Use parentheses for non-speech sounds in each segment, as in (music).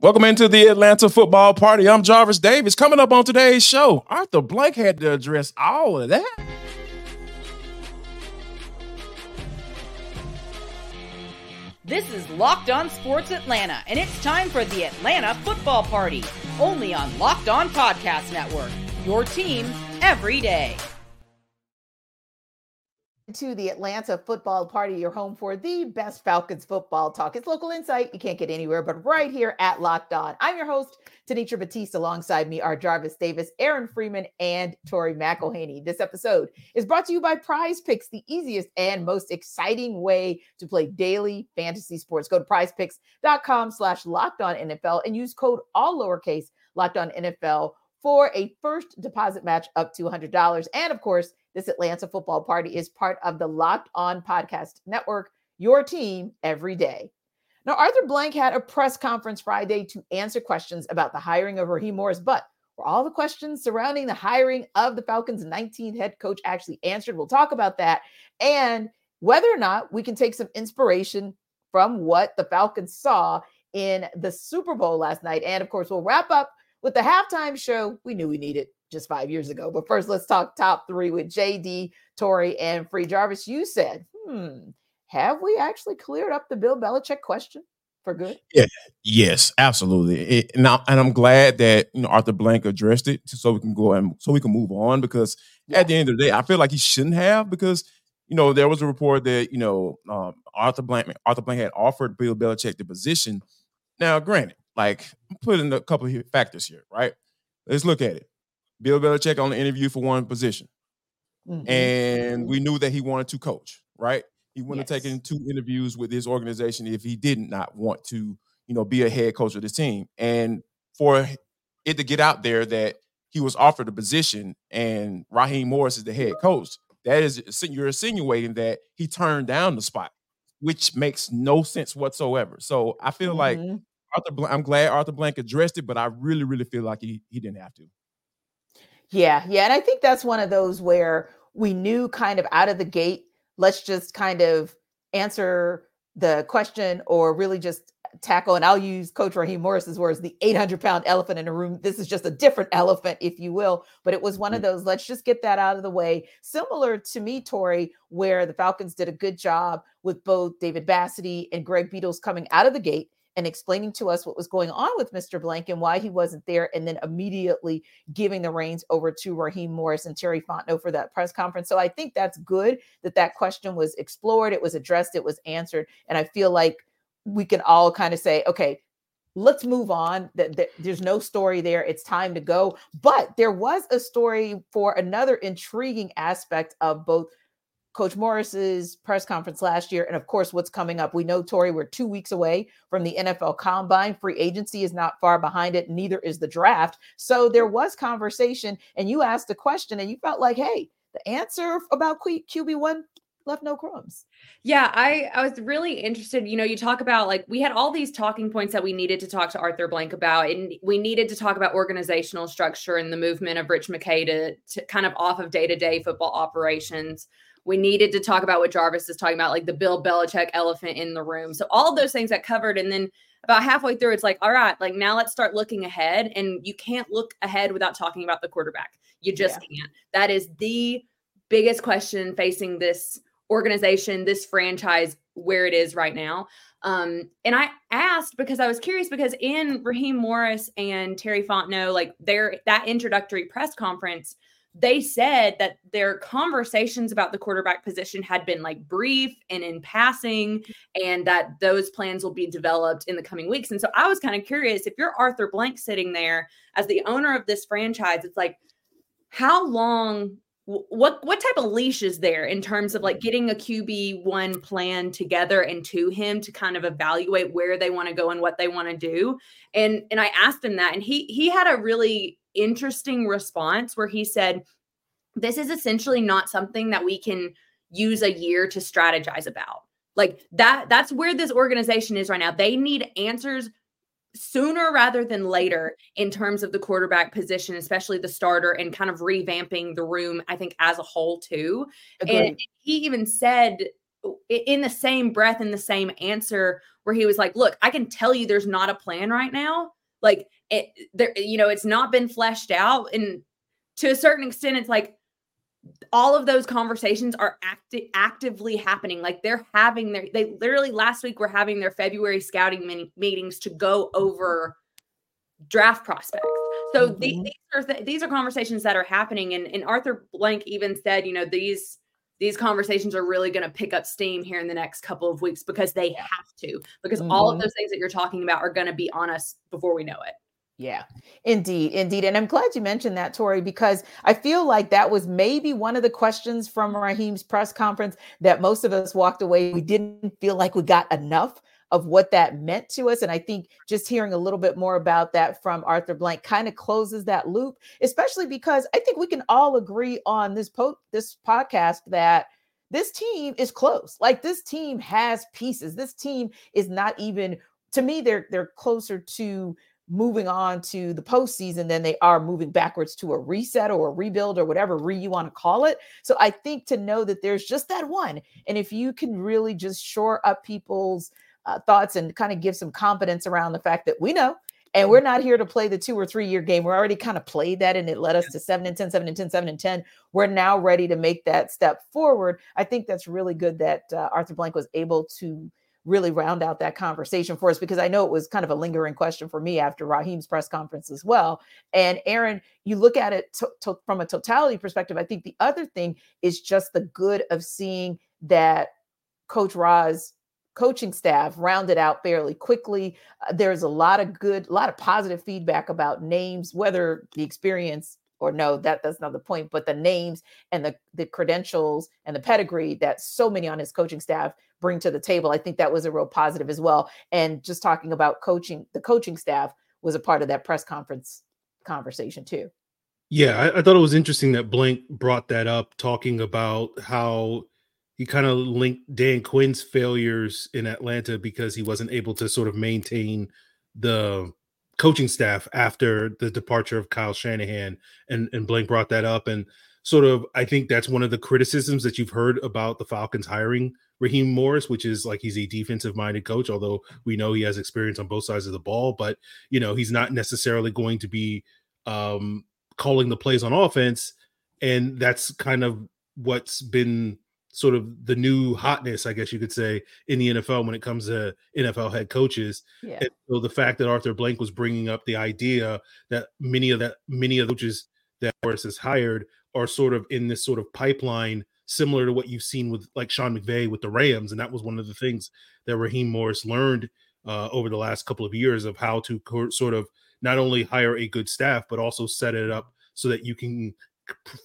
Welcome into the Atlanta football party. I'm Jarvis Davis. Coming up on today's show, Arthur Blank had to address all of that. This is Locked On Sports Atlanta, and it's time for the Atlanta football party, only on Locked On Podcast Network. Your team every day to the Atlanta football party, your home for the best Falcons football talk. It's local insight. You can't get anywhere but right here at Locked On. I'm your host, Tenitra Batiste. Alongside me are Jarvis Davis, Aaron Freeman, and Tori McElhaney. This episode is brought to you by Prize Picks, the easiest and most exciting way to play daily fantasy sports. Go to prizepicks.com slash locked on NFL and use code all lowercase locked on NFL for a first deposit match up to $100. And of course, this Atlanta football party is part of the Locked On Podcast Network, your team every day. Now, Arthur Blank had a press conference Friday to answer questions about the hiring of Raheem Morris, but were all the questions surrounding the hiring of the Falcons' 19th head coach actually answered? We'll talk about that and whether or not we can take some inspiration from what the Falcons saw in the Super Bowl last night. And of course, we'll wrap up with the halftime show we knew we needed just five years ago. But first, let's talk top three with JD, Tori, and Free Jarvis. You said, hmm, have we actually cleared up the Bill Belichick question? For good? Yeah, yes, absolutely. It, and, I, and I'm glad that you know Arthur Blank addressed it so we can go and so we can move on because yeah. at the end of the day, I feel like he shouldn't have because you know there was a report that you know um, Arthur Blank Arthur Blank had offered Bill Belichick the position. Now, granted, like I'm putting a couple of factors here, right? Let's look at it. Bill Belichick on the interview for one position. Mm-hmm. And we knew that he wanted to coach, right? He wouldn't yes. have taken two interviews with his organization if he did not want to, you know, be a head coach of the team. And for it to get out there that he was offered a position and Raheem Morris is the head coach, that is you're insinuating that he turned down the spot, which makes no sense whatsoever. So I feel mm-hmm. like Arthur, I'm glad Arthur Blank addressed it, but I really, really feel like he he didn't have to. Yeah, yeah. And I think that's one of those where we knew kind of out of the gate, let's just kind of answer the question or really just tackle. And I'll use Coach Raheem Morris's words the 800 pound elephant in the room. This is just a different elephant, if you will. But it was one of mm. those, let's just get that out of the way. Similar to me, Tori, where the Falcons did a good job with both David Bassity and Greg Beadles coming out of the gate and explaining to us what was going on with Mr. Blank and why he wasn't there, and then immediately giving the reins over to Raheem Morris and Terry Fontenot for that press conference. So I think that's good that that question was explored, it was addressed, it was answered, and I feel like we can all kind of say, okay, let's move on. There's no story there. It's time to go. But there was a story for another intriguing aspect of both Coach Morris's press conference last year, and of course, what's coming up. We know, Tori, we're two weeks away from the NFL Combine. Free agency is not far behind it, neither is the draft. So there was conversation, and you asked a question, and you felt like, hey, the answer about QB one left no crumbs. Yeah, I I was really interested. You know, you talk about like we had all these talking points that we needed to talk to Arthur Blank about, and we needed to talk about organizational structure and the movement of Rich McKay to, to kind of off of day to day football operations. We needed to talk about what Jarvis is talking about, like the Bill Belichick elephant in the room. So all those things that covered. And then about halfway through, it's like, all right, like now let's start looking ahead. And you can't look ahead without talking about the quarterback. You just yeah. can't. That is the biggest question facing this organization, this franchise, where it is right now. Um, and I asked because I was curious because in Raheem Morris and Terry Fontenot, like their that introductory press conference, they said that their conversations about the quarterback position had been like brief and in passing, and that those plans will be developed in the coming weeks. And so I was kind of curious if you're Arthur Blank sitting there as the owner of this franchise, it's like, how long what what type of leash is there in terms of like getting a QB one plan together and to him to kind of evaluate where they want to go and what they want to do and and I asked him that and he he had a really interesting response where he said this is essentially not something that we can use a year to strategize about like that that's where this organization is right now they need answers sooner rather than later in terms of the quarterback position, especially the starter, and kind of revamping the room, I think, as a whole, too. Agreed. And he even said in the same breath, in the same answer, where he was like, "Look, I can tell you, there's not a plan right now. Like, it, there, you know, it's not been fleshed out, and to a certain extent, it's like." all of those conversations are acti- actively happening like they're having their they literally last week were having their february scouting meetings to go over draft prospects so mm-hmm. these are th- these are conversations that are happening, and, and Arthur Blank even said, you know, these these conversations are really going to pick up steam here in the next couple of weeks because they have to, because mm-hmm. all of mm-hmm. those things that you're talking about are going to be on us before we know it. Yeah, indeed, indeed. And I'm glad you mentioned that, Tori, because I feel like that was maybe one of the questions from Raheem's press conference that most of us walked away. We didn't feel like we got enough of what that meant to us. And I think just hearing a little bit more about that from Arthur Blank kind of closes that loop, especially because I think we can all agree on this po- this podcast that this team is close. Like this team has pieces. This team is not even to me they're they're closer to moving on to the postseason than they are moving backwards to a reset or a rebuild or whatever re you want to call it. So I think to know that there's just that one, and if you can really just shore up people's uh, thoughts and kind of give some confidence around the fact that we know and we're not here to play the two or three year game. We're already kind of played that and it led us to seven and 10, seven and 10, seven and 10. We're now ready to make that step forward. I think that's really good that uh, Arthur Blank was able to really round out that conversation for us because I know it was kind of a lingering question for me after Raheem's press conference as well. And Aaron, you look at it to, to, from a totality perspective. I think the other thing is just the good of seeing that Coach Roz coaching staff rounded out fairly quickly. Uh, there's a lot of good, a lot of positive feedback about names, whether the experience or no, that that's not the point, but the names and the the credentials and the pedigree that so many on his coaching staff bring to the table. I think that was a real positive as well. And just talking about coaching, the coaching staff was a part of that press conference conversation too. Yeah, I, I thought it was interesting that Blank brought that up, talking about how he kind of linked Dan Quinn's failures in Atlanta because he wasn't able to sort of maintain the coaching staff after the departure of Kyle Shanahan. And, and Blank brought that up. And sort of, I think that's one of the criticisms that you've heard about the Falcons hiring Raheem Morris, which is like he's a defensive minded coach, although we know he has experience on both sides of the ball. But, you know, he's not necessarily going to be um, calling the plays on offense. And that's kind of what's been sort of the new hotness, I guess you could say, in the NFL when it comes to NFL head coaches. Yeah. And so the fact that Arthur Blank was bringing up the idea that many of that many of the coaches that Morris has hired are sort of in this sort of pipeline, similar to what you've seen with like Sean McVay with the Rams, and that was one of the things that Raheem Morris learned uh, over the last couple of years of how to co- sort of not only hire a good staff but also set it up so that you can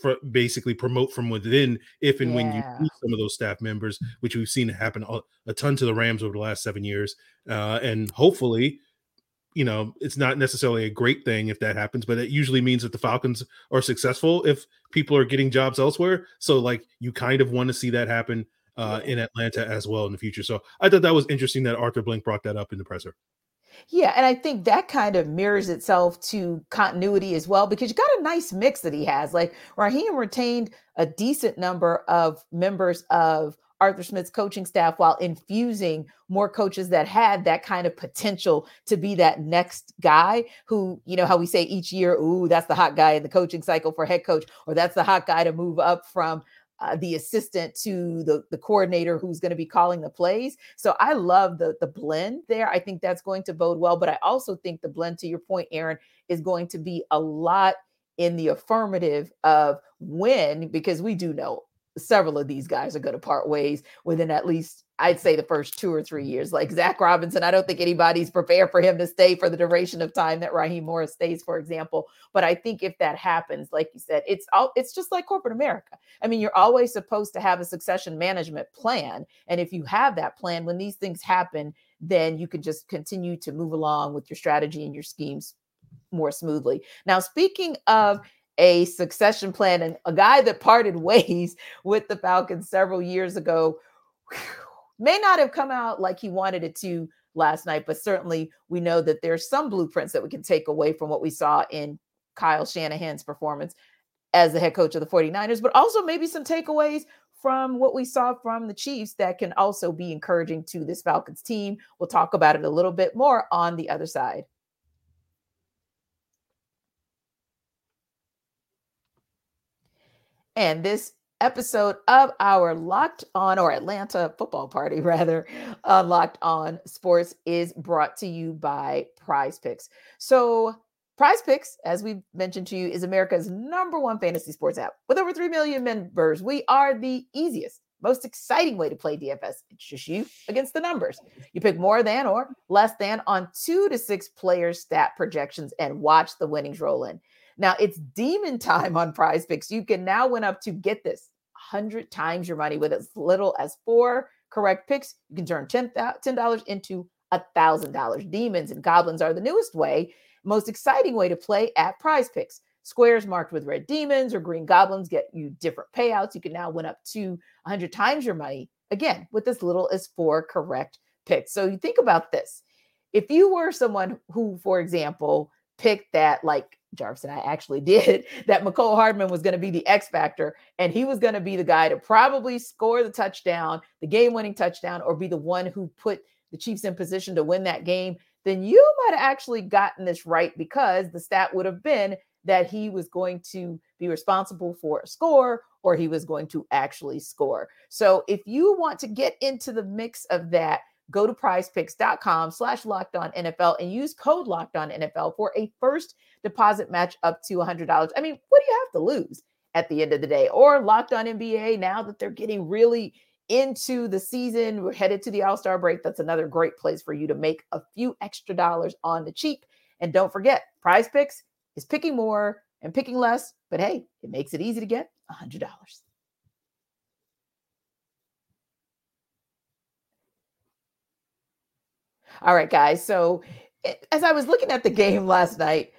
pr- basically promote from within if and yeah. when you lose some of those staff members, which we've seen happen a, a ton to the Rams over the last seven years. Uh, and hopefully, you know, it's not necessarily a great thing if that happens, but it usually means that the Falcons are successful if people are getting jobs elsewhere. So, like, you kind of want to see that happen uh, in Atlanta as well in the future. So, I thought that was interesting that Arthur Blank brought that up in the presser. Yeah, and I think that kind of mirrors itself to continuity as well because you got a nice mix that he has. Like Raheem retained a decent number of members of Arthur Smith's coaching staff while infusing more coaches that had that kind of potential to be that next guy who, you know, how we say each year, ooh, that's the hot guy in the coaching cycle for head coach, or that's the hot guy to move up from uh, the assistant to the, the coordinator who's going to be calling the plays. So I love the the blend there. I think that's going to bode well. But I also think the blend, to your point, Aaron, is going to be a lot in the affirmative of when, because we do know several of these guys are going to part ways within at least I'd say the first two or three years. Like Zac Robinson, I don't think anybody's prepared for him to stay for the duration of time that Raheem Morris stays, for example. But I think if that happens, like you said, it's all it's just like corporate America. I mean, you're always supposed to have a succession management plan. And if you have that plan, when these things happen, then you can just continue to move along with your strategy and your schemes more smoothly. Now, speaking of a succession plan and a guy that parted (laughs) ways with the Falcons several years ago. May not have come out like he wanted it to last night, but certainly we know that there's some blueprints that we can take away from what we saw in Kyle Shanahan's performance as the head coach of the 49ers, but also maybe some takeaways from what we saw from the Chiefs that can also be encouraging to this Falcons team. We'll talk about it a little bit more on the other side. And this episode of our Locked On or Atlanta football party, (laughs) rather, uh, Locked On Sports is brought to you by Prize Picks. So, Prize Picks, as we mentioned to you, is America's number one fantasy sports app. With over 3 million members, we are the easiest, most exciting way to play DFS. It's just you against the numbers. You pick more than or less than on two to six player stat projections and watch the winnings roll in. Now it's demon time on prize picks. You can now win up to get this 100 times your money with as little as four correct picks. You can turn $10, $10 into $1,000. Demons and goblins are the newest way most exciting way to play at prize picks. Squares marked with red demons or green goblins get you different payouts. You can now win up to 100 times your money, again, with as little as four correct picks. So you think about this. If you were someone who, for example, picked that, like Jarvis and I actually (laughs) did, that Mecole Hardman was going to be the X factor and he was going to be the guy to probably score the touchdown, the game winning touchdown, or be the one who put the Chiefs in position to win that game then you might have actually gotten this right because the stat would have been that he was going to be responsible for a score or he was going to actually score. So if you want to get into the mix of that, go to prizepicks.com slash locked on NFL and use code locked on NFL for a first deposit match up to $100. I mean, what do you have to lose at the end of the day? Or locked on NBA now that they're getting really into the season. We're headed to the All Star break. That's another great place for you to make a few extra dollars on the cheap. And don't forget, prize picks is picking more and picking less, but hey, it makes it easy to get $100. All right, guys. So eh, as I was looking at the game last night,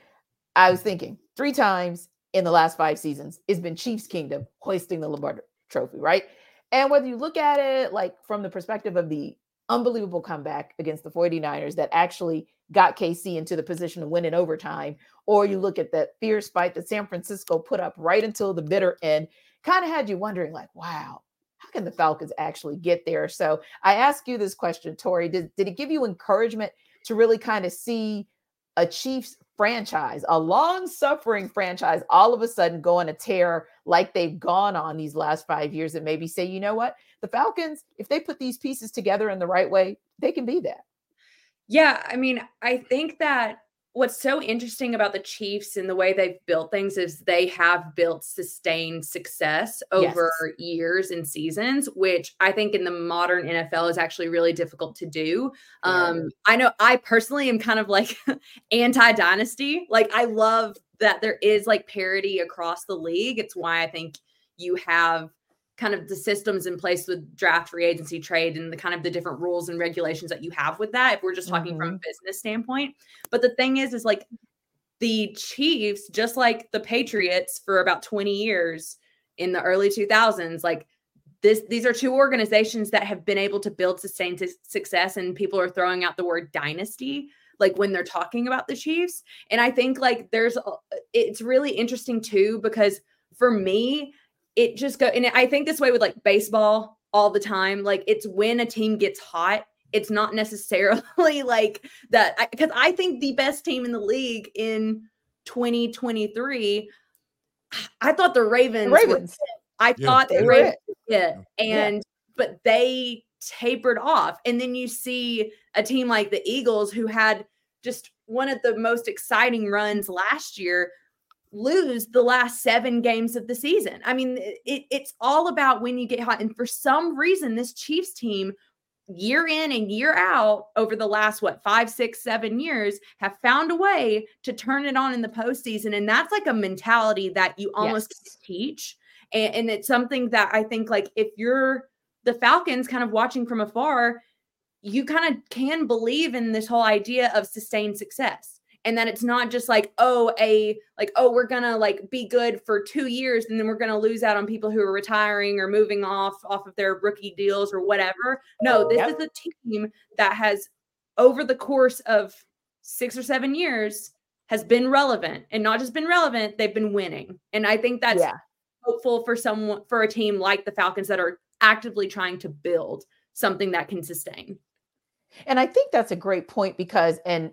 I was thinking three times in the last five seasons, it's been Chiefs Kingdom hoisting the Lombardi trophy, right? And whether you look at it like from the perspective of the unbelievable comeback against the 49ers that actually got KC into the position to win in overtime, or you look at that fierce fight that San Francisco put up right until the bitter end, kind of had you wondering, like, wow, how can the Falcons actually get there? So I ask you this question, Tori. Did, did it give you encouragement to really kind of see a Chiefs franchise, a long suffering franchise, all of a sudden go on a tear like they've gone on these last five years and maybe say, you know what, the Falcons, if they put these pieces together in the right way, they can be that. Yeah. I mean, I think that what's so interesting about the Chiefs and the way they've built things is they have built sustained success over yes. years and seasons, which I think in the modern NFL is actually really difficult to do. Yeah. Um, I know I personally am kind of like (laughs) anti dynasty. Like, I love that there is like parity across the league. It's why I think you have kind of the systems in place with draft free agency trade and the kind of the different rules and regulations that you have with that if we're just talking mm-hmm. from a mm-hmm. business standpoint but the thing is is like the chiefs just like the patriots for about 20 years in the early 2000s like this these are two organizations that have been able to build sustained success and people are throwing out the word dynasty like when they're talking about the chiefs and i think like there's it's really interesting too because for me it just go and I think this way with like baseball all the time. Like it's when a team gets hot, it's not necessarily (laughs) like that because I, I, think the best team in the league in 2023 I thought the Ravens, the Ravens. Were, I yeah. thought they the Ravens yeah. And yeah. but they tapered off. And then you see a team like the Eagles who had just one of the most exciting runs last year lose the last seven games of the season. I mean, it, it's all about when you get hot. And for some reason, this Chiefs team, year in and year out, over the last, what, five, six, seven years, have found a way to turn it on in the postseason. And that's like a mentality that you almost yes. teach. And, and it's something that I think, like, if you're the Falcons kind of watching from afar, you kind of can believe in this whole idea of sustained success and that it's not just like oh a like oh we're gonna like be good for two years and then we're gonna lose out on people who are retiring or moving off off of their rookie deals or whatever no this yep. is a team that has over the course of six or seven years has been relevant and not just been relevant they've been winning and i think that's yeah. hopeful for someone for a team like the Falcons that are actively trying to build something that can sustain. And I think that's a great point because and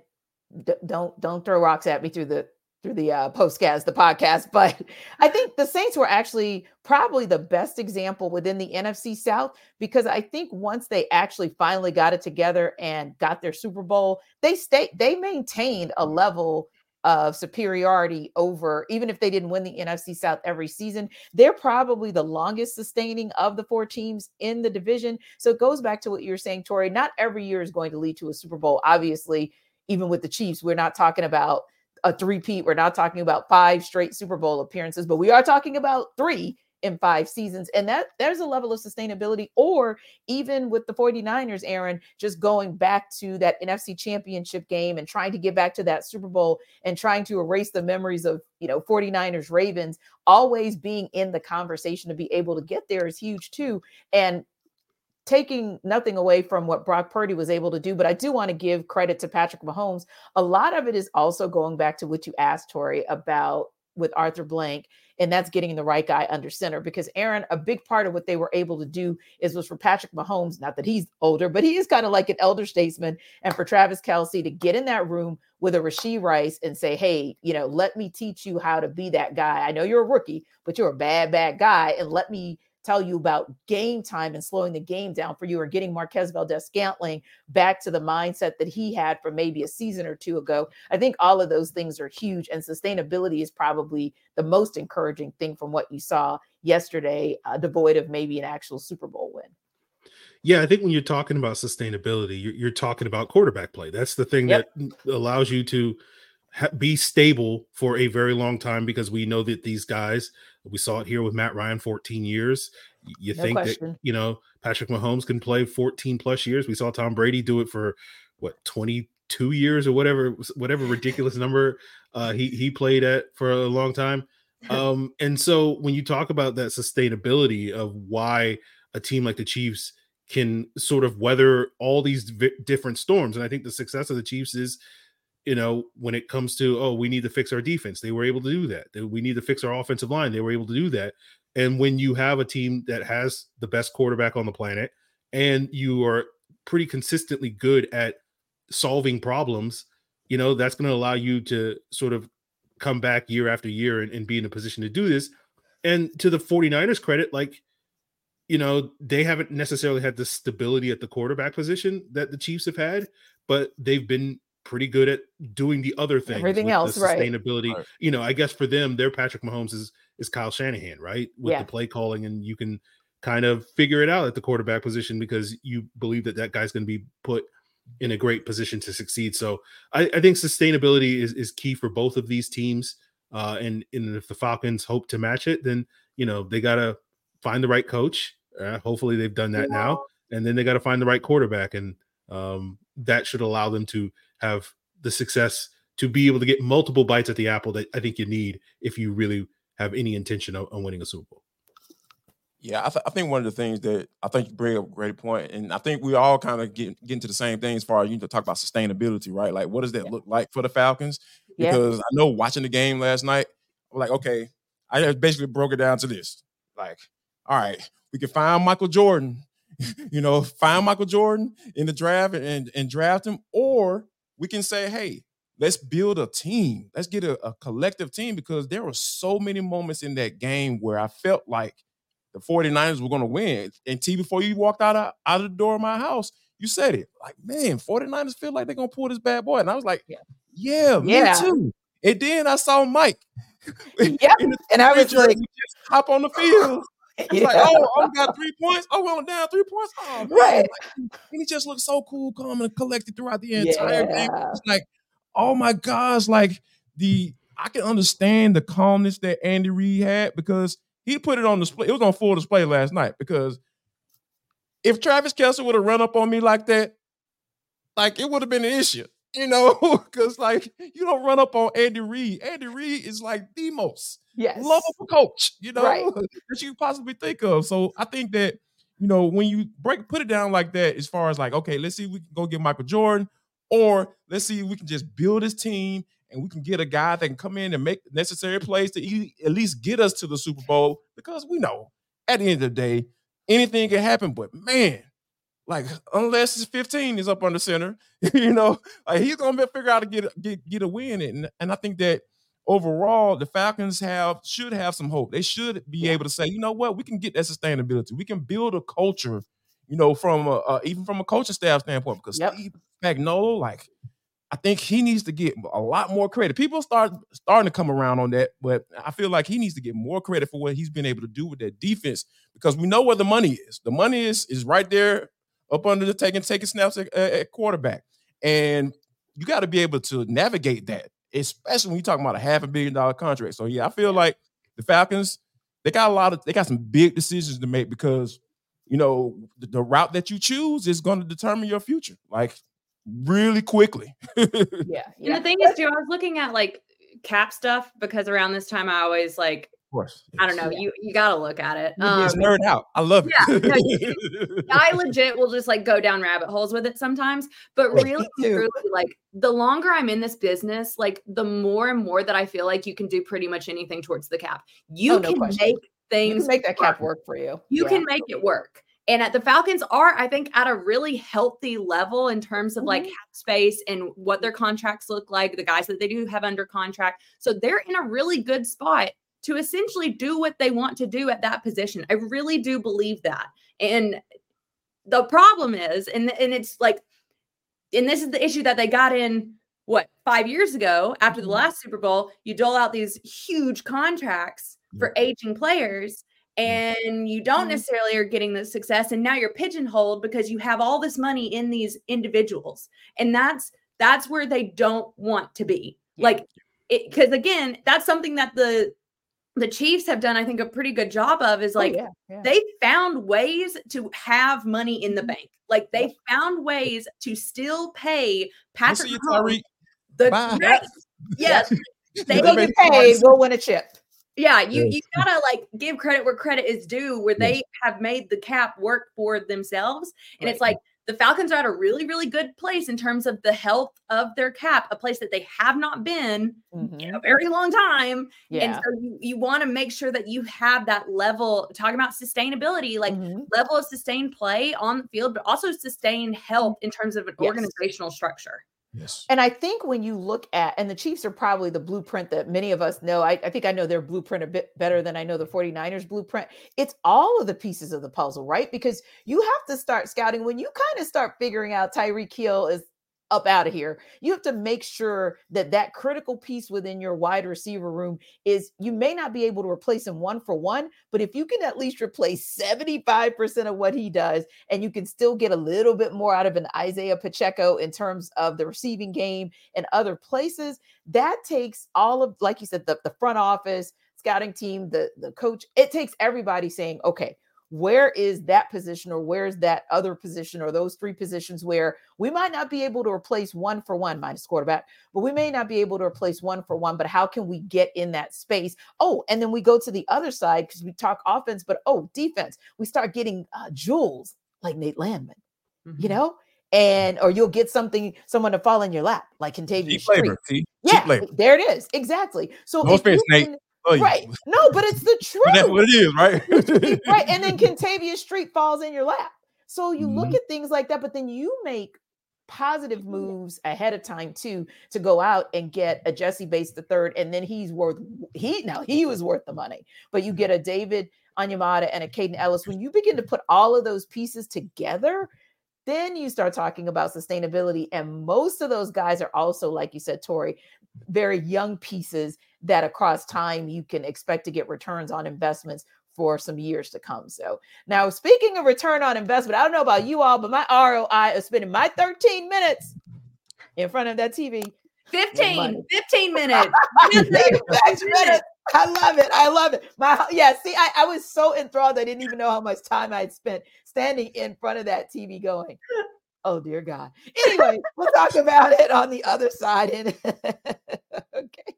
don't don't throw rocks at me through the through the uh, postcast, the podcast. (laughs) But I think the Saints were actually probably the best example within the NFC South because I think once they actually finally got it together and got their Super Bowl, they stayed, they maintained a level of superiority over, even if they didn't win the NFC South every season, they're probably the longest sustaining of the four teams in the division. So it goes back to what you're saying, Tori. Not every year is going to lead to a Super Bowl. Obviously, even with the Chiefs, we're not talking about a three-peat. We're not talking about five straight Super Bowl appearances, but we are talking about three in five seasons. And that there's a level of sustainability, or even with the 49ers, Aaron, just going back to that NFC championship game and trying to get back to that Super Bowl and trying to erase the memories of, you know, 49ers, Ravens, always being in the conversation to be able to get there is huge too. And taking nothing away from what Brock Purdy was able to do, but I do want to give credit to Patrick Mahomes. A lot of it is also going back to what you asked, Tori, about with Arthur Blank, and that's getting the right guy under center. Because Aaron, a big part of what they were able to do is was for Patrick Mahomes, not that he's older, but he is kind of like an elder statesman, and for Travis Kelce to get in that room with a Rashee Rice and say, Hey, you know, let me teach you how to be that guy. I know you're a rookie, but you're a bad, bad guy, and let me tell you about game time and slowing the game down for you or getting Marquez Valdes Scantling back to the mindset that he had for maybe a season or two ago. I think all of those things are huge, and sustainability is probably the most encouraging thing from what you saw yesterday, uh, devoid of maybe an actual Super Bowl win. Yeah, I think when you're talking about sustainability, you're, you're talking about quarterback play. That's the thing yep. that allows you to ha- be stable for a very long time because we know that these guys we saw it here with Matt Ryan, 14 years. You no think question. that you know Patrick Mahomes can play 14 plus years? We saw Tom Brady do it for what 22 years or whatever, whatever ridiculous number uh, he he played at for a long time. (laughs) Um, and so when you talk about that sustainability of why a team like the Chiefs can sort of weather all these v- different storms, and I think the success of the Chiefs is you know, when it comes to, oh, we need to fix our defense, they were able to do that. We need to fix our offensive line, they were able to do that. And when you have a team that has the best quarterback on the planet and you are pretty consistently good at solving problems, you know, that's going to allow you to sort of come back year after year and, and be in a position to do this. And to the 49ers credit, like, you know, they haven't necessarily had the stability at the quarterback position that the Chiefs have had, but they've been pretty good at doing the other things. Everything else, right? sustainability. Right. You know, I guess for them, their Patrick Mahomes is is Kyle Shanahan, right? With yeah. the play calling, and you can kind of figure it out at the quarterback position because you believe that that guy's going to be put in a great position to succeed. So I, I think sustainability is is key for both of these teams. Uh, and and if the Falcons hope to match it, then you know they got to find the right coach. Uh, hopefully, they've done that yeah. now, and then they got to find the right quarterback, and um, that should allow them to have the success to be able to get multiple bites at the apple that I think you need if you really have any intention of, of winning a Super Bowl. Yeah, I, th- I, think one of the things that I think you bring up a great point, and I think we all kind of get, get into the same thing as far as you need to talk about sustainability, right? Like, what does that yeah. look like for the Falcons? Because yeah. I know watching the game last night, I'm like, okay, I basically broke it down to this: like, all right, we can find Michael Jordan, (laughs) you know, find Michael Jordan in the draft and, and draft him, or we can say, hey, let's build a team. Let's get a, a, collective team because there were so many moments in that game where I felt like the 49ers were going to win. And T, before you walked out of, out of the door of my house, you said it. Like, man, 49ers feel like they're going to pull this bad boy. And I was like, yeah, yeah, yeah. me too. And then I saw Mike. (laughs) Yeah. and I was like, just hop on the field. It's yeah. like, oh, I got three points. Oh, we down three points. Oh, oh (laughs) man. Right. Like, and he just looked so cool, calm, and collected throughout the entire yeah. game. It's like, oh my gosh, like the I can understand the calmness that Andy Reid had because he put it on display. It was on full display last night because if Travis Kelce would have run up on me like that, like it would have been an issue you know, (laughs) because like you don't run up on Andy Reid. Andy Reid is like the most yes. lovable coach, you know, right. (laughs) that you possibly think of. So I think that you know when you break put it down like that, as far as like, okay, let's see if we can go get Michael Jordan, or let's see if we can just build this team and we can get a guy that can come in and make necessary plays to at least get us to the Super Bowl because we know at the end of the day, anything can happen. But man, like unless it's 15 is up on the center, (laughs) you know, like he's gonna figure out to get get get a win. And and I think that overall the Falcons have should have some hope. They should be able to say, you know what, we can get that sustainability. We can build a culture, you know, from a, uh, even from a coaching staff standpoint. Because yep. Steve Spagnuolo, like I think he needs to get a lot more credit. People start starting to come around on that, but I feel like he needs to get more credit for what he's been able to do with that defense because we know where the money is. The money is is right there up under the taking taking snaps at, at quarterback, and you got to be able to navigate that, especially when you're talking about a half a billion dollar contract. So yeah, I feel like the Falcons they got a lot of they got some big decisions to make because you know the, the route that you choose is going to determine your future. Like really quickly. yeah, (laughs) yeah. And the thing is, too, I was looking at like cap stuff because around this time I always like course. I don't know. Yeah. You you got to look at it. Um, it's nerd out. I love it. Yeah, no, (laughs) I legit will just like go down rabbit holes with it sometimes. But really, truly, like the longer I'm in this business, like the more and more that I feel like you can do pretty much anything towards the cap. You oh, no can question. make things make that cap work for you. You yeah. can make it work. And at the Falcons are, I think, at a really healthy level in terms of like mm-hmm. space and what their contracts look like, the guys that they do have under contract. So they're in a really good spot to essentially do what they want to do at that position. I really do believe that. And the problem is, and, and it's like, and this is the issue that they got in what five years ago after the mm-hmm. last Super Bowl, you dole out these huge contracts for aging players and you don't mm-hmm. necessarily are getting the success and now you're pigeonholed because you have all this money in these individuals and that's that's where they don't want to be like because again that's something that the the chiefs have done i think a pretty good job of is oh, like oh, yeah, yeah. they found ways to have money in the mm-hmm. bank. Like they found ways to still pay patrick Mahomes, the (laughs) yes, yes they will get paid we'll (laughs) win a chip. Yeah, you you gotta like give credit where credit is due, where they have made the cap work for themselves, and right. it's like the Falcons are at a really really good place in terms of the health of their cap, a place that they have not been mm-hmm. in a very long time, yeah. and so you, you want to make sure that you have that level. Talking about sustainability, like mm-hmm. level of sustained play on the field, but also sustained health in terms of an yes. organizational structure. Yes. And I think when you look at, and the Chiefs are probably the blueprint that many of us know. I, I, think I know their blueprint a bit better than I know the 49ers blueprint. It's all of the pieces of the puzzle, right? Because you have to start scouting when you kind of start figuring out Tyreek Hill is up out of here. You have to make sure that that critical piece within your wide receiver room is you may not be able to replace him one for one, but if you can at least replace 75% of what he does and you can still get a little bit more out of an Isaiah Pacheco in terms of the receiving game and other places, that takes all of like you said the, the front office, scouting team, the the coach, it takes everybody saying, "Okay, where is that position or where's that other position or those three positions where we might not be able to replace one for one minus quarterback but we may not be able to replace one for one but how can we get in that space oh and then we go to the other side because we talk offense but oh defense we start getting uh, jewels like nate landman mm-hmm. you know and or you'll get something someone to fall in your lap like Kentavius Street. yeah, there it is exactly. So space, Nate. Oh, right. No, but it's the (laughs) truth. That's what it is, right? (laughs) right. And then Kentavius Street falls in your lap. So you mm-hmm. look at things like that, but then you make positive moves ahead of time too to go out and get a Jessie Bates the third, and then he's worth he now he was worth the money. But you get a David Onyemata and a Kaden Elliss. When you (laughs) begin to put all of those pieces together, then you start talking about sustainability. And most of those guys are also, like you said, Tori, very young pieces that across time you can expect to get returns on investments for some years to come. So now speaking of return on investment, I don't know about you all, but my ROI of spending my 13 minutes in front of that TV. (laughs) 15, 15 minutes. 15 minutes. I love it. I love it. My yeah, see, I, I was so enthralled I didn't even know how much time I'd spent standing in front of that TV going, Oh dear God. Anyway, we'll talk about it on the other side. And (laughs) okay.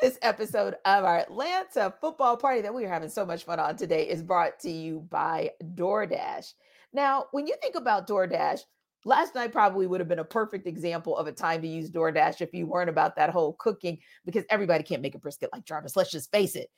This episode of our Atlanta football party that we are having so much fun on today is brought to you by DoorDash. Now, when you think about DoorDash, last night probably would have been a perfect example of a time to use DoorDash if you weren't about that whole cooking because everybody can't make a brisket like Jarvis. Let's just face it.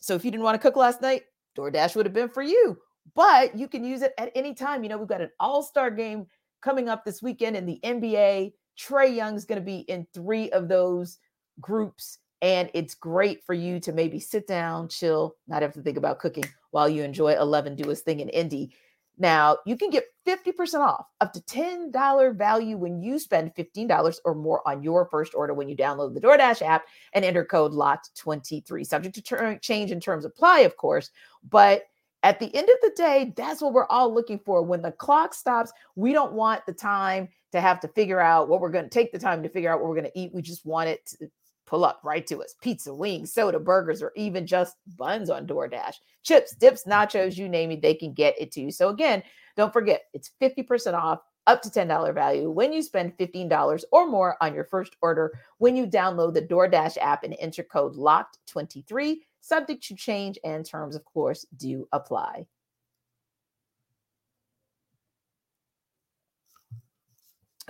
So if you didn't want to cook last night, DoorDash would have been for you. But you can use it at any time. You know, we've got an all-star game coming up this weekend in the NBA. Trae Young's going to be in three of those groups. And it's great for you to maybe sit down, chill, not have to think about cooking while you enjoy 11 do his thing in Indy. Now, you can get 50% off up to $10 value when you spend $15 or more on your first order when you download the DoorDash app and enter code LOCKED23. Subject to ter- change in terms apply, of course. But at the end of the day, that's what we're all looking for. When the clock stops, we don't want the time to have to figure out what we're going to take the time to figure out what we're going to eat. We just want it to pull up right to us pizza, wings, soda, burgers, or even just buns on DoorDash. Chips, dips, nachos, you name it, they can get it to you. So, again, don't forget it's 50% off up to $10 value when you spend $15 or more on your first order when you download the DoorDash app and enter code LOCKED23. Subject to change and terms, of course, do apply.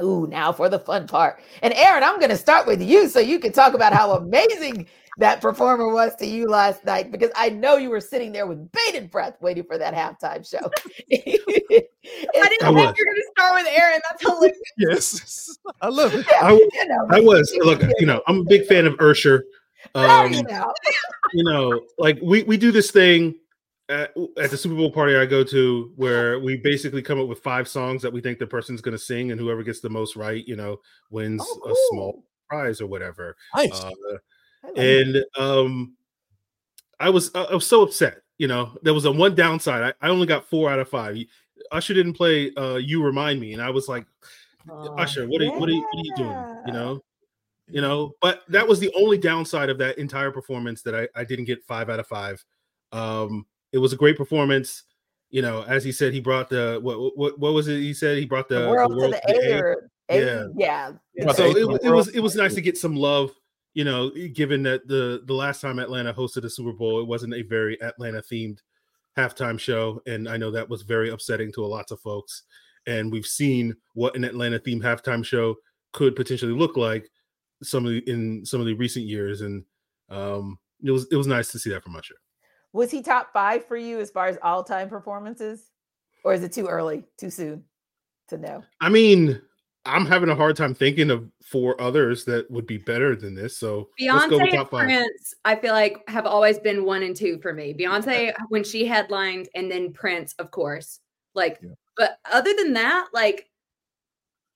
Ooh, now for the fun part. And Aaron, I'm going to start with you so you can talk about how amazing that performer was to you last night because I know you were sitting there with bated breath waiting for that halftime show. (laughs) (laughs) I didn't I think you were going to start with Aaron. That's hilarious. (laughs) Yes, I love it. Yeah, I, w- you know, I was look, you know, I'm a big fan of Ursher. Um, you know? you know, like we we do this thing at, at the Super Bowl party I go to where (laughs) we basically come up with five songs that we think the person's going to sing, and whoever gets the most right, you know, wins Oh, a small prize or whatever. Nice. Uh, and um, I was I was so upset. You know, there was a one downside. I, I only got four out of five. Usher didn't play. Uh, you remind me, and I was like, Usher, what are you, what are you, what are you doing? You know, you know. But that was the only downside of that entire performance that I, I didn't get five out of five. Um, it was a great performance. You know, as he said, he brought the what what what was it? He said he brought the, the world, to the A. air. Yeah. yeah. Yeah. So it, it was it was nice to get some love. You know, given that the the last time Atlanta hosted a Super Bowl, it wasn't a very Atlanta themed halftime show, and I know that was very upsetting to a lots of folks. And we've seen what an Atlanta themed halftime show could potentially look like some of the, in some of the recent years, and um, it was it was nice to see that from Usher. Was he top five for you as far as all time performances? Or is it too early, too soon to know? I mean, I'm having a hard time thinking of four others that would be better than this. So let's go with Beyonce and top five. Prince, I feel like have always been one and two for me. Beyonce when she headlined, and then Prince, of course. Like, Yeah. but other than that, like,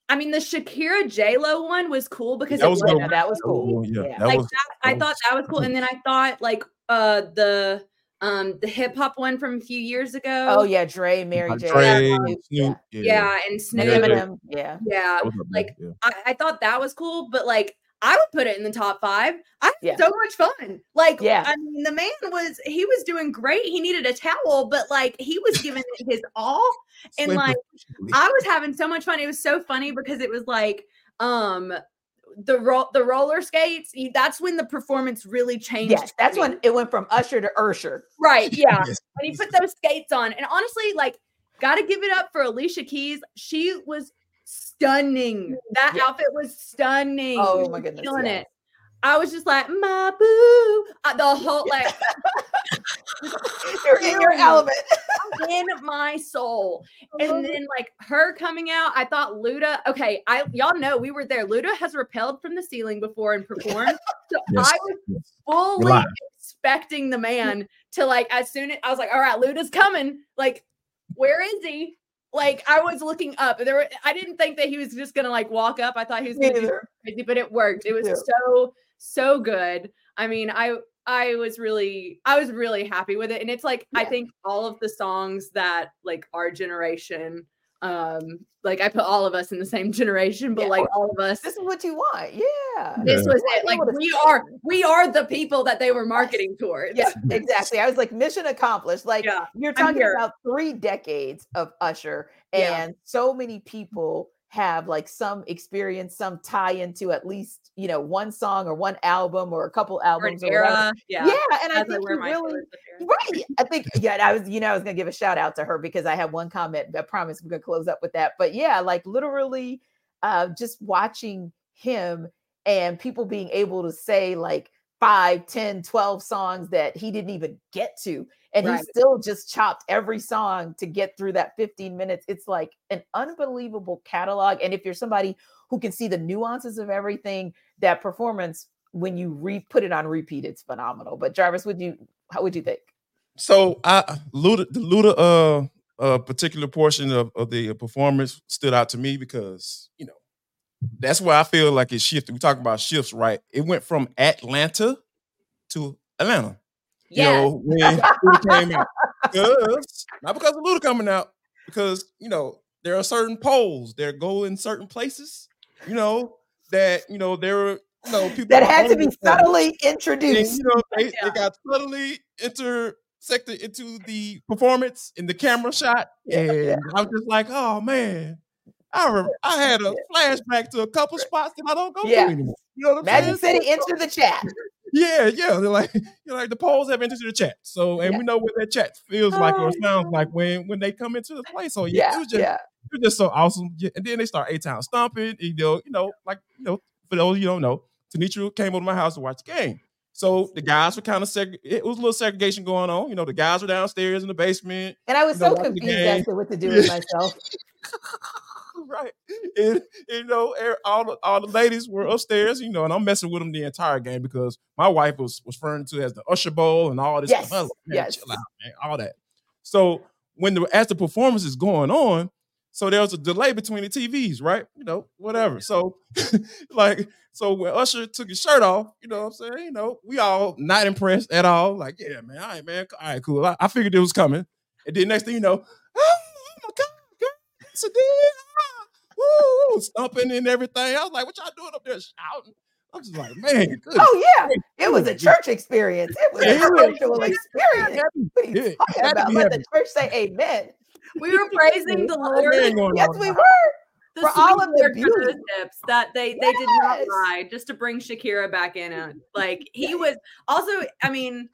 I mean, the Shakira J Lo one was cool because That was was good. Yeah, that was cool. Yeah, Yeah. that like was. that. I that thought that was cool, (laughs) and then I thought like uh the um the hip hop one from a few years ago. Oh yeah, Dre, Mary Like J. Dre, Snoop, Snoop, yeah. yeah, and Snoop. Yeah, Eminem, yeah. Yeah, that was up like, yeah. I, I thought that was cool, but like I would put it in the top five. I had Yeah. so much fun. Like, Yeah. I mean, the man was he was doing great. He needed a towel, but like he was giving it his all. And like. I was having so much fun. It was so funny because it was like um the ro- the roller skates. you- That's when the performance really changed. Yes, that's when it went from Usher to Ursher. right. (laughs) Yeah, Yes. when he put those skates on, and honestly, like, got to give it up for Alicia Keys. She was stunning. That Yeah. outfit was stunning. Oh my goodness, killing yes. it. I was just like, my boo. The whole like (laughs) You're in your element. in my soul. And uh-huh. then like her coming out, I thought Luda, okay, I y'all know we were there. Luda has repelled from the ceiling before and performed. So (laughs) Yes, I was yes. fully expecting the man to like as soon as I was like, all right, Luda's coming. Like, where is he? Like I was looking up. There were I didn't think that he was just gonna like walk up. I thought he was gonna do neither. crazy, but it worked. It was Yeah. so so good. I mean, I I was really I was really happy with it. And it's like I think all of the songs that like our generation um like I put all of us in the same (laughs) generation, but Yeah. like all of us This is what you want. Yeah. this Yeah. was Like, it. Like we are we are the people that they were marketing towards. Yeah, exactly. I was like, mission accomplished. Like Yeah, you're talking about three decades of Usher, Yeah. and so many people have like some experience, some tie into at least you know one song or one album or a couple albums or, or era. Yeah. yeah, and I think he really right. I think yeah, I was you know I was gonna give a shout out to her because I have one comment. I promise we're gonna close up with that. But yeah, like literally, uh, just watching him and people being able to say like 5 10 12 songs that he didn't even get to and right. he still just chopped every song to get through that 15 minutes. It's like an unbelievable catalog and if you're somebody who can see the nuances of everything that performance when you re put it on repeat it's phenomenal. But jarvis would you how would you think? So i luda the luda uh uh particular portion of, of the performance stood out to me because you know that's where I feel like it shifted. We talk about shifts, right? It went from Atlanta to Atlanta. Yeah. You know, when Luda came out. Because, not because of Luda coming out, because you know, there are certain poles that go in certain places, you know, that you know, there were you know people that had to be subtly introduced. And, you know, they, yeah. they got subtly intersected into the performance in the camera shot. And yeah. I was just like, oh man, I remember I had a flashback to a couple spots that I don't go yeah. to anymore. You know what I'm Magic saying? City enter the chat. Yeah, yeah. They're like, (laughs) you know, like the poles have entered the chat. So and yeah. we know what that chat feels like or oh, sounds like oh. when when they come into the place. So yeah, yeah. it was just yeah. it was just so awesome. And then they start A Town stomping. You know, you know, like you know, for those you don't know, Tenitra came over to my house to watch the game. So the guys were kind of seg- it was a little segregation going on. You know, the guys were downstairs in the basement. And I was so confused as to what to do with myself. (laughs) (laughs) right. And, you know, er, all the, all the ladies were upstairs, you know, and I'm messing with them the entire game because my wife was was referring to as the Usher Bowl and all this yes. stuff. Man, yes. chill out, man, all that. So when the as the performance is going on, so there was a delay between the TVs, right? You know, whatever. So (laughs) like, so when Usher took his shirt off, you know what I'm saying? You know, we all not impressed at all. Like, yeah, man, all right, man, all right, cool. I, I figured it was coming. And then next thing you know, (laughs) oh, oh, my God, girl, it's a deal woo, stomping and everything. I was like, what y'all doing up there shouting? I'm just like, man. (laughs) Good. Oh yeah, it was a church experience. It was a spiritual experience. What are you talking about? Let the church say Amen. (laughs) We were praising (laughs) the Lord. Yes, we were. The for all of the beauty tips that they they yes. did not lie just to bring Shakira back in. Like he was also, I mean,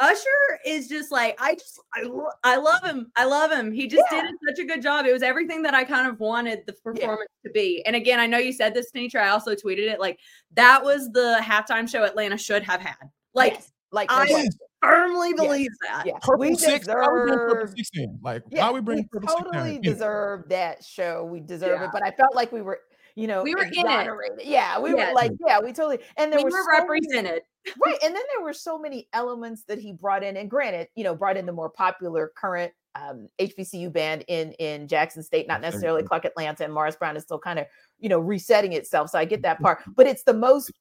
Usher is just like I just I, I love him. I love him. He just yeah. did such a good job. It was everything that I kind of wanted the performance yeah. to be. And again, I know you said this, Tenitra. I also tweeted it. Like that was the halftime show Atlanta should have had. Like, yes. like I yes. firmly believe yes. that. Yeah. Purple we six, deserve, Like, yeah, why we bring we totally deserve that show. We deserve it. But I felt like we were you know, we were in it. Yeah, we yes. were like, yeah, we totally, and there we were, were so represented. Many, right. And then there were so many elements that he brought in. And granted, you know, brought in the more popular current um, HBCU band in in Jackson State, not necessarily Clark Atlanta, and Morris Brown is still kind of, you know, resetting itself. So I get that (laughs) part, but it's the most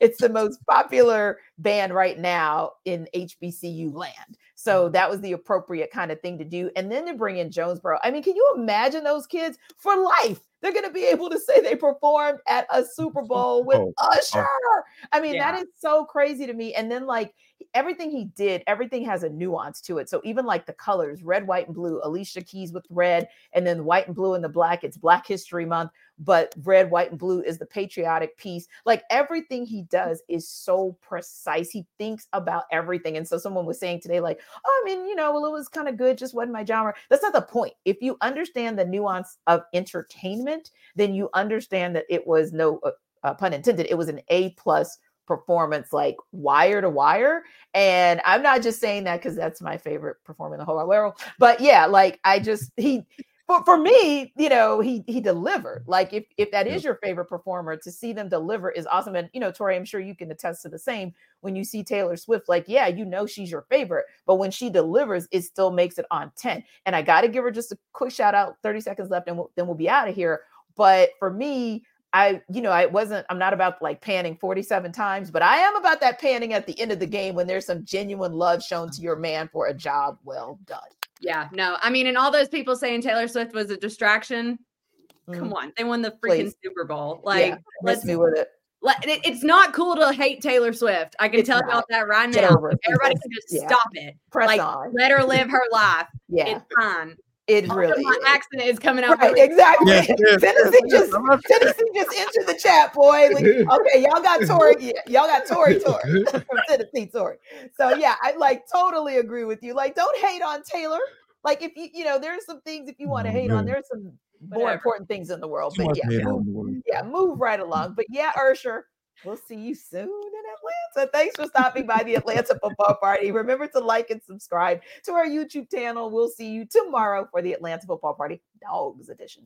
it's the most popular band right now in HBCU land. So mm-hmm. that was the appropriate kind of thing to do. And then to bring in Jonesboro. I mean, can you imagine those kids for life? They're going to be able to say they performed at a Super (laughs) Bowl with oh, oh Usher. Oh. I mean, yeah. that is so crazy to me. And then, like, everything he did, everything has a nuance to it. So, even like the colors red, white, and blue, Alicia Keys with red, and then white and blue and the black, it's Black History Month but red, white, and blue is the patriotic piece. Like everything he does is so precise. He thinks about everything. And so someone was saying today, like, oh, I mean, you know, well, it was kind of good, just wasn't my genre. That's not the point. If you understand the nuance of entertainment, then you understand that it was no uh, uh, pun intended, it was an A plus performance like wire to wire and i'm not just saying that because that's my favorite performer in the whole world but yeah like i just he for, for me, you know, he he delivered. Like if if that is your favorite performer, to see them deliver is awesome. And you know, Tori, I'm sure you can attest to the same. When you see Taylor Swift, like, yeah, you know she's your favorite, but when she delivers, it still makes it on 10. And I got to give her just a quick shout out, 30 seconds left, and we'll, then we'll be out of here. But for me, I, you know, I wasn't, I'm not about like panning 47 times, but I am about that panning at the end of the game when there's some genuine love shown to your man for a job well done. Yeah, no, I mean, and all those people saying Taylor Swift was a distraction. Mm. Come on, they won the freaking Please. Super Bowl. Like, yeah, let's me with it. Let, it, It's not cool to hate Taylor Swift. I can it's tell y'all that right now. Everybody can just yeah. stop it. Press like, on. let her live her life. Yeah, it's fine. It really my is. accent is coming out. Right, really exactly. Yes, yes, Tennessee yes, (laughs) just yes. Tennessee just entered the chat, boy. Like, okay, y'all got Tori. Y'all got Tori Tori (laughs) from Tennessee Tori. So yeah, I like totally agree with you. Like, don't hate on Taylor. Like, if you you know, there's some things if you want to Oh, hate on, man. there's some more Whatever. important things in the world. Too But yeah, move, the world. yeah, move right along. But yeah, Usher, we'll see you soon in Atlanta. Thanks for stopping by the Atlanta Football Party. Remember to like and subscribe to our YouTube channel. We'll see you tomorrow for the Atlanta Football Party Dogs Edition.